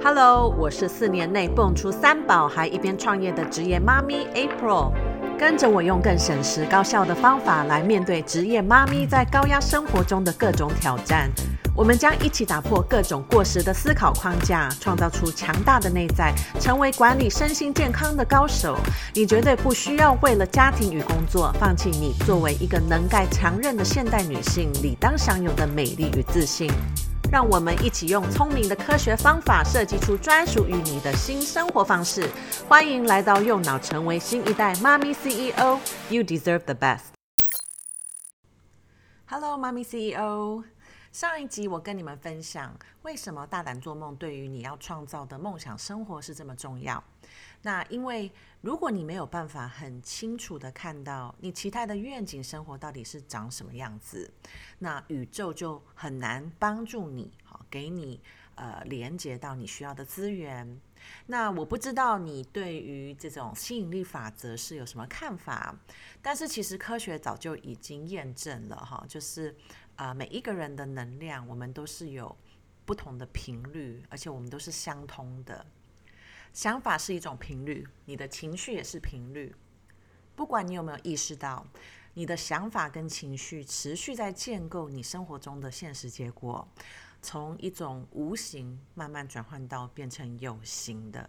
Hello，我是四年内蹦出三宝还一边创业的职业妈咪 April，跟着我用更省时高效的方法来面对职业妈咪在高压生活中的各种挑战。我们将一起打破各种过时的思考框架，创造出强大的内在，成为管理身心健康的高手。你绝对不需要为了家庭与工作放弃你作为一个能干强韧的现代女性理当享有的美丽与自信。让我们一起用聪明的科学方法设计出专属于你的新生活方式。欢迎来到右脑，成为新一代妈咪 CEO。You deserve the best。Hello，妈咪 CEO。上一集我跟你们分享，为什么大胆做梦对于你要创造的梦想生活是这么重要。那因为如果你没有办法很清楚地看到你期待的愿景生活到底是长什么样子，那宇宙就很难帮助你，好给你呃连接到你需要的资源。那我不知道你对于这种吸引力法则是有什么看法，但是其实科学早就已经验证了哈，就是啊、每一个人的能量，我们都是有不同的频率，而且我们都是相通的。想法是一种频率，你的情绪也是频率。不管你有没有意识到，你的想法跟情绪持续在建构你生活中的现实结果，从一种无形慢慢转换到变成有形的。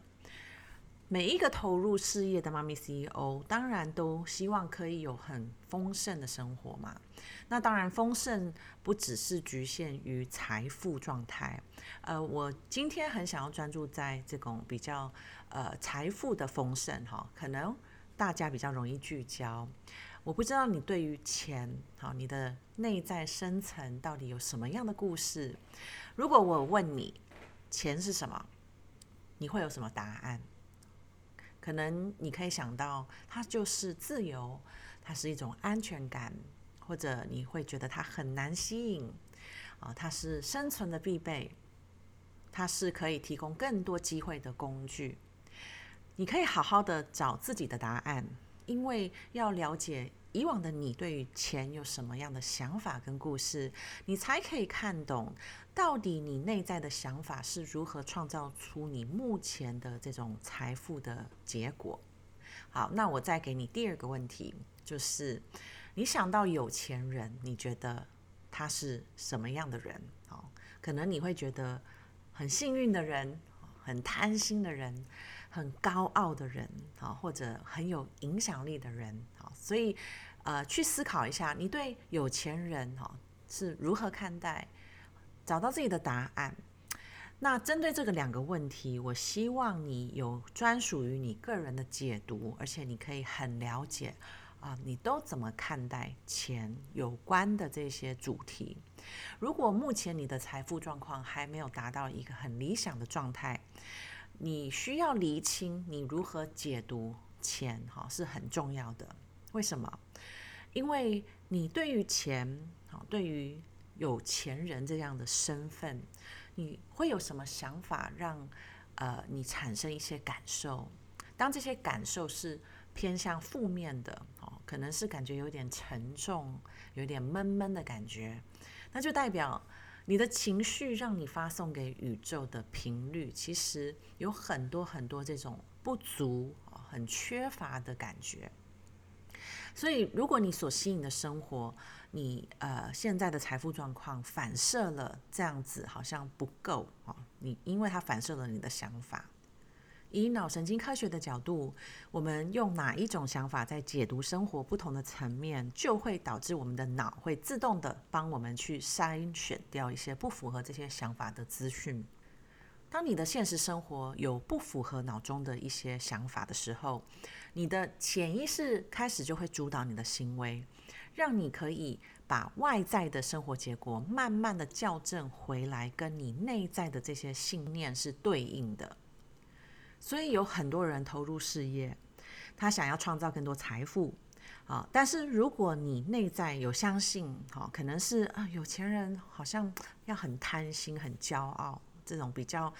每一个投入事业的妈咪 CEO，当然都希望可以有很丰盛的生活嘛。那当然，丰盛不只是局限于财富状态。呃，我今天很想要专注在这种比较呃财富的丰盛哈，可能大家比较容易聚焦。我不知道你对于钱，好，你的内在深层到底有什么样的故事？如果我问你，钱是什么？你会有什么答案？可能你可以想到，它就是自由，它是一种安全感，或者你会觉得它很难吸引啊，它是生存的必备，它是可以提供更多机会的工具。你可以好好的找自己的答案，因为要了解。以往的你对于钱有什么样的想法跟故事，你才可以看懂到底你内在的想法是如何创造出你目前的这种财富的结果。好，那我再给你第二个问题，就是你想到有钱人，你觉得他是什么样的人？哦，可能你会觉得很幸运的人，很贪心的人。很高傲的人啊，或者很有影响力的人啊，所以呃，去思考一下，你对有钱人哈是如何看待？找到自己的答案。那针对这个两个问题，我希望你有专属于你个人的解读，而且你可以很了解啊，你都怎么看待钱有关的这些主题？如果目前你的财富状况还没有达到一个很理想的状态，你需要厘清你如何解读钱，哈，是很重要的。为什么？因为你对于钱，哈，对于有钱人这样的身份，你会有什么想法让呃你产生一些感受？当这些感受是偏向负面的，哦，可能是感觉有点沉重，有点闷闷的感觉，那就代表。你的情绪让你发送给宇宙的频率，其实有很多很多这种不足、很缺乏的感觉。所以，如果你所吸引的生活，你呃现在的财富状况反射了这样子，好像不够啊，你因为它反射了你的想法。以脑神经科学的角度，我们用哪一种想法在解读生活不同的层面，就会导致我们的脑会自动的帮我们去筛选掉一些不符合这些想法的资讯。当你的现实生活有不符合脑中的一些想法的时候，你的潜意识开始就会主导你的行为，让你可以把外在的生活结果慢慢的校正回来，跟你内在的这些信念是对应的。所以有很多人投入事业，他想要创造更多财富啊。但是如果你内在有相信，哈，可能是啊，有钱人好像要很贪心、很骄傲，这种比较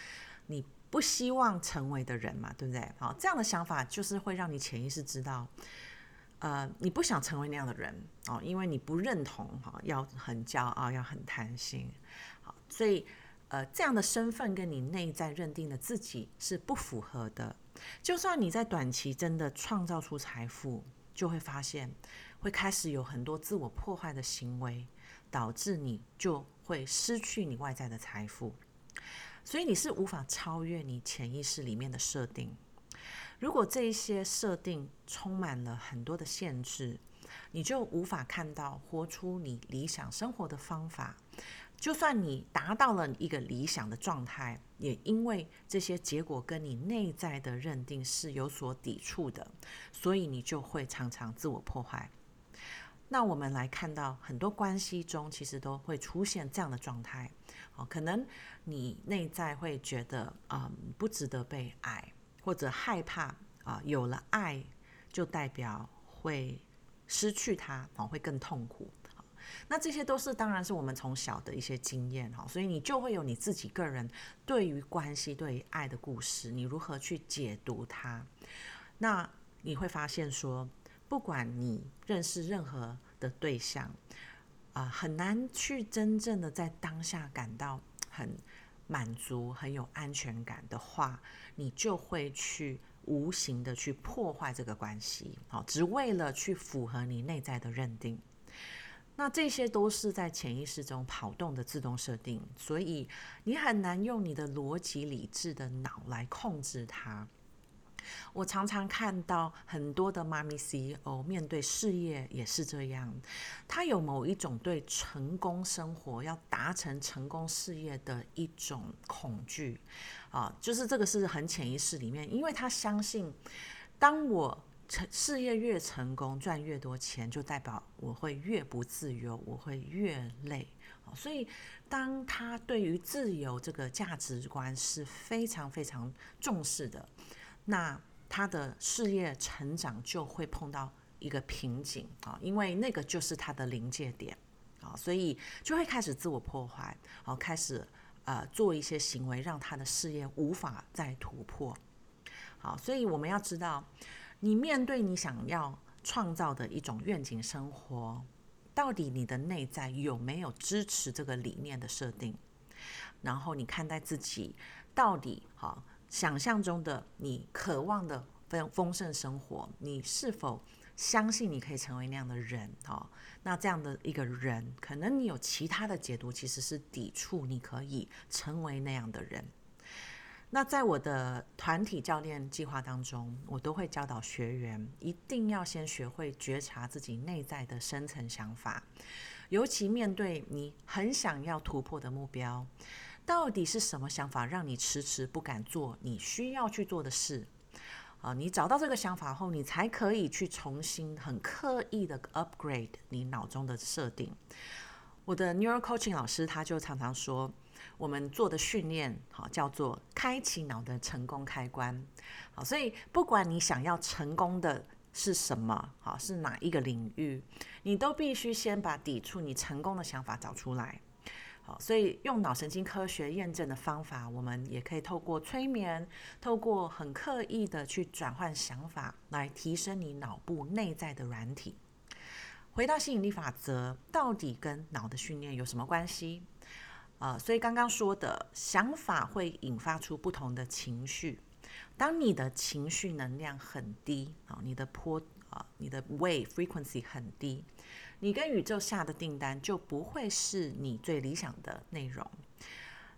你不希望成为的人嘛，对不对？好，这样的想法就是会让你潜意识知道，呃，你不想成为那样的人哦，因为你不认同哈，要很骄傲，要很贪心。好，所以。呃，这样的身份跟你内在认定的自己是不符合的。就算你在短期真的创造出财富，就会发现会开始有很多自我破坏的行为，导致你就会失去你外在的财富。所以你是无法超越你潜意识里面的设定。如果这一些设定充满了很多的限制，你就无法看到活出你理想生活的方法。就算你达到了一个理想的状态，也因为这些结果跟你内在的认定是有所抵触的，所以你就会常常自我破坏。那我们来看到很多关系中，其实都会出现这样的状态。哦，可能你内在会觉得，嗯，不值得被爱，或者害怕啊，有了爱就代表会失去它，哦，会更痛苦。那这些都是，当然是我们从小的一些经验哈，所以你就会有你自己个人对于关系、对于爱的故事，你如何去解读它？那你会发现说，不管你认识任何的对象，啊、很难去真正的在当下感到很满足、很有安全感的话，你就会去无形的去破坏这个关系，好，只为了去符合你内在的认定。那这些都是在潜意识中跑动的自动设定，所以你很难用你的逻辑理智的脑来控制它。我常常看到很多的妈咪 CEO 面对事业也是这样，他有某一种对成功生活、要达成成功事业的一种恐惧啊，就是这个是很潜意识里面，因为他相信，当我。成事业越成功，赚越多钱，就代表我会越不自由，我会越累。所以，当他对于自由这个价值观是非常非常重视的，那他的事业成长就会碰到一个瓶颈啊，因为那个就是他的临界点啊，所以就会开始自我破坏，好，开始呃做一些行为，让他的事业无法再突破。好，所以我们要知道。你面对你想要创造的一种愿景生活，到底你的内在有没有支持这个理念的设定？然后你看待自己，到底哈想象中的你渴望的丰丰盛生活，你是否相信你可以成为那样的人？哈，那这样的一个人，可能你有其他的解读，其实是抵触你可以成为那样的人。那在我的团体教练计划当中，我都会教导学员一定要先学会觉察自己内在的深层想法，尤其面对你很想要突破的目标，到底是什么想法让你迟迟不敢做你需要去做的事？啊，你找到这个想法后，你才可以去重新很刻意的 upgrade 你脑中的设定。我的 Neuro Coaching 老师他就常常说。我们做的训练，好叫做开启脑的成功开关，好，所以不管你想要成功的是什么，好是哪一个领域，你都必须先把抵触你成功的想法找出来，好，所以用脑神经科学验证的方法，我们也可以透过催眠，透过很刻意的去转换想法，来提升你脑部内在的软体。回到吸引力法则，到底跟脑的训练有什么关系？啊、呃，所以刚刚说的想法会引发出不同的情绪。当你的情绪能量很低啊，你的波啊，你的 wave frequency 很低，你跟宇宙下的订单就不会是你最理想的内容。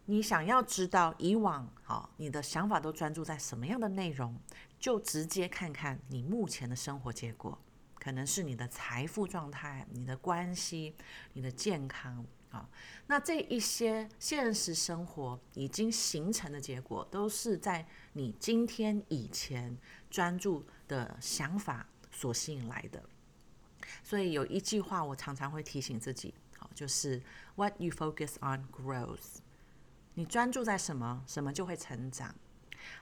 你想要知道以往啊，你的想法都专注在什么样的内容，就直接看看你目前的生活结果，可能是你的财富状态、你的关系、你的健康。啊，那这一些现实生活已经形成的结果，都是在你今天以前专注的想法所吸引来的。所以有一句话，我常常会提醒自己，好，就是 What you focus on grows。你专注在什么，什么就会成长。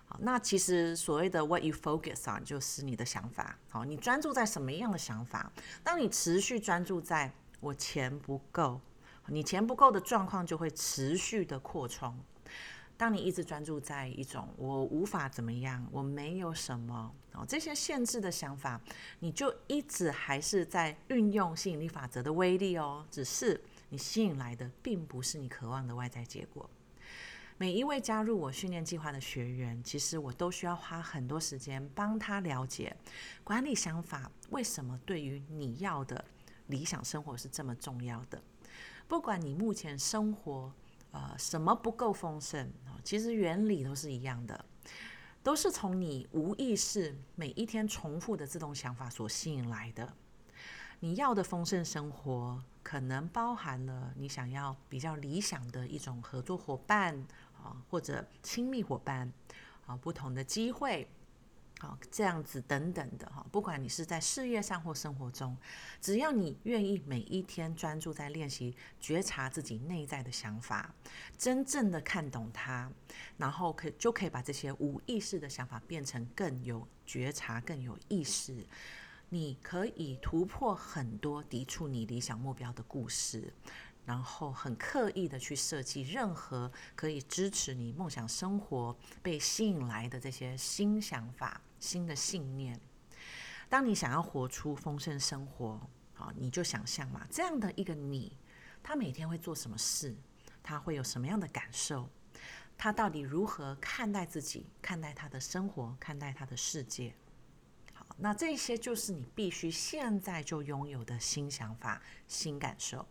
好，那其实所谓的 What you focus on 就是你的想法。好，你专注在什么样的想法？当你持续专注在我钱不够。你钱不够的状况就会持续的扩充。当你一直专注在一种我无法怎么样，我没有什么哦，这些限制的想法，你就一直还是在运用吸引力法则的威力哦。只是你吸引来的并不是你渴望的外在结果。每一位加入我训练计划的学员，其实我都需要花很多时间帮他了解管理想法为什么对于你要的理想生活是这么重要的。不管你目前生活呃什么不够丰盛，其实原理都是一样的，都是从你无意识每一天重复的这种想法所吸引来的。你要的丰盛生活，可能包含了你想要比较理想的一种合作伙伴啊，或者亲密伙伴啊，不同的机会好，这样子等等的哈。不管你是在事业上或生活中，只要你愿意每一天专注在练习觉察自己内在的想法，真正的看懂它，然后可就可以把这些无意识的想法变成更有觉察、更有意识。你可以突破很多抵触你理想目标的故事，然后很刻意的去设计任何可以支持你梦想生活被吸引来的这些新想法、新的信念。当你想要活出丰盛生活，啊，你就想象嘛，这样的一个你，他每天会做什么事？他会有什么样的感受？他到底如何看待自己？看待他的生活？看待他的世界？好那这些就是你必须现在就拥有的新想法、新感受。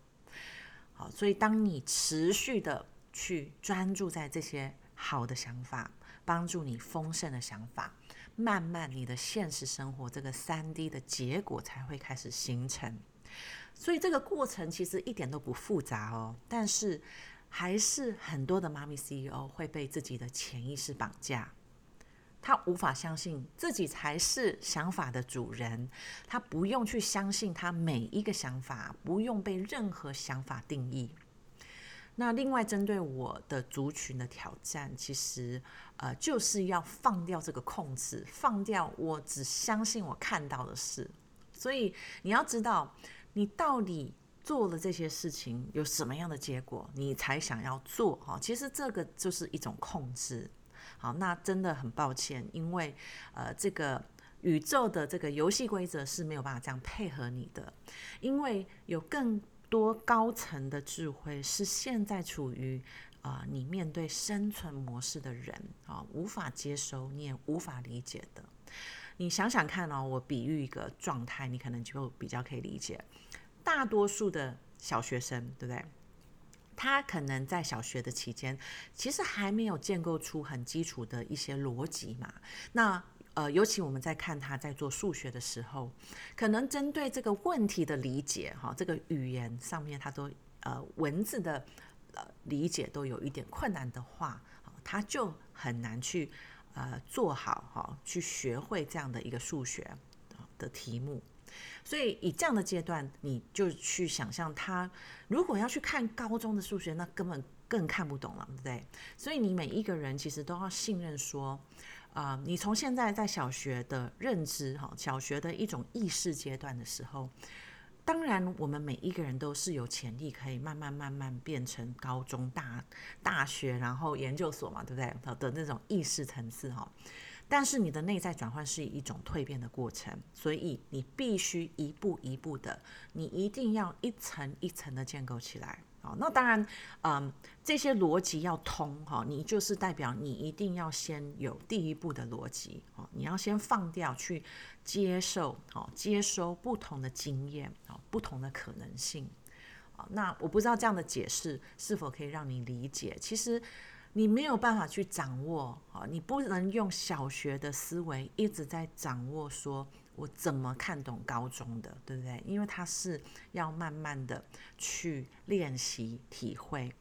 好，所以当你持续的去专注在这些好的想法，帮助你丰盛的想法，慢慢你的现实生活这个三 D 的结果才会开始形成。所以这个过程其实一点都不复杂哦，但是还是很多的妈咪 CEO 会被自己的潜意识绑架。他无法相信自己才是想法的主人，他不用去相信他每一个想法，不用被任何想法定义。那另外针对我的族群的挑战，其实呃就是要放掉这个控制，放掉我只相信我看到的事。所以你要知道，你到底做了这些事情有什么样的结果，你才想要做哈。其实这个就是一种控制。好，那真的很抱歉，因为呃，这个宇宙的这个游戏规则是没有办法这样配合你的，因为有更多高层的智慧是现在处于啊、你面对生存模式的人啊、无法接收，你也无法理解的。你想想看哦，我比喻一个状态，你可能就比较可以理解。大多数的小学生，对不对？他可能在小学的期间，其实还没有建构出很基础的一些逻辑嘛。那呃，尤其我们在看他在做数学的时候，可能针对这个问题的理解，哈，这个语言上面他都呃文字的呃理解都有一点困难的话，他就很难去呃做好哈，去学会这样的一个数学的题目。所以以这样的阶段，你就去想象他如果要去看高中的数学，那根本更看不懂了，对不对？所以你每一个人其实都要信任说，啊、你从现在在小学的认知哈，小学的一种意识阶段的时候，当然我们每一个人都是有潜力可以慢慢慢慢变成高中、大大学，然后研究所嘛，对不对？的那种意识层次哈。但是你的内在转换是一种蜕变的过程，所以你必须一步一步的，你一定要一层一层的建构起来。好，那当然，嗯，这些逻辑要通哈，你就是代表你一定要先有第一步的逻辑哦，你要先放掉去接受哦，接收不同的经验，不同的可能性。那我不知道这样的解释是否可以让你理解，其实。你没有办法去掌握啊，你不能用小学的思维一直在掌握，说我怎么看懂高中的，对不对？因为他是要慢慢的去练习体会，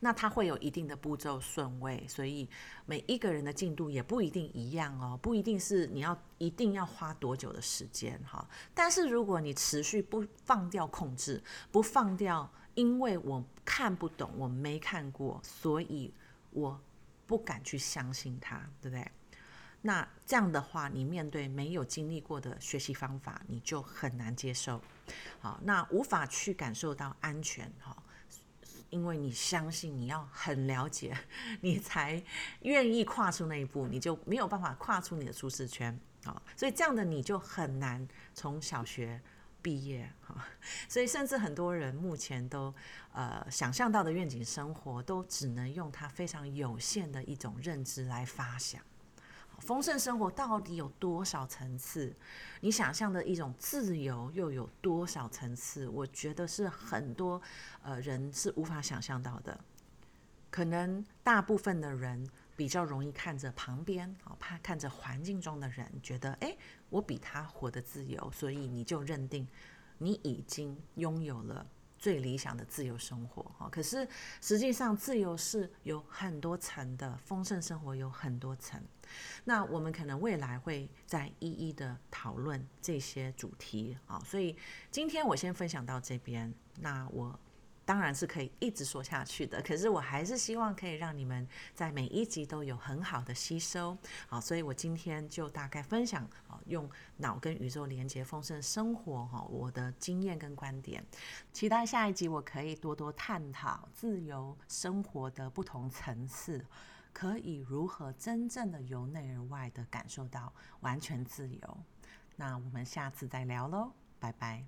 那它会有一定的步骤顺位，所以每一个人的进度也不一定一样哦，不一定是你要一定要花多久的时间哈。但是如果你持续不放掉控制，不放掉。因为我看不懂，我没看过，所以我不敢去相信他，对不对？那这样的话，你面对没有经历过的学习方法，你就很难接受。好，那无法去感受到安全，哈，因为你相信你要很了解，你才愿意跨出那一步，你就没有办法跨出你的舒适圈，好，所以这样的你就很难从小学。毕业哈，所以甚至很多人目前都呃想象到的愿景生活，都只能用他非常有限的一种认知来发想。丰盛生活到底有多少层次？你想象的一种自由又有多少层次？我觉得是很多呃人是无法想象到的。可能大部分的人比较容易看着旁边，啊，怕看着环境中的人，觉得诶，我比他活得自由，所以你就认定你已经拥有了。最理想的自由生活哈，可是实际上自由是有很多层的，丰盛生活有很多层。那我们可能未来会再一一的讨论这些主题啊，所以今天我先分享到这边。那我。当然是可以一直说下去的，可是我还是希望可以让你们在每一集都有很好的吸收，好，所以我今天就大概分享啊，用脑跟宇宙连接丰盛生活哈，我的经验跟观点，期待下一集我可以多多探讨自由生活的不同层次，可以如何真正的由内而外的感受到完全自由。那我们下次再聊喽，拜拜。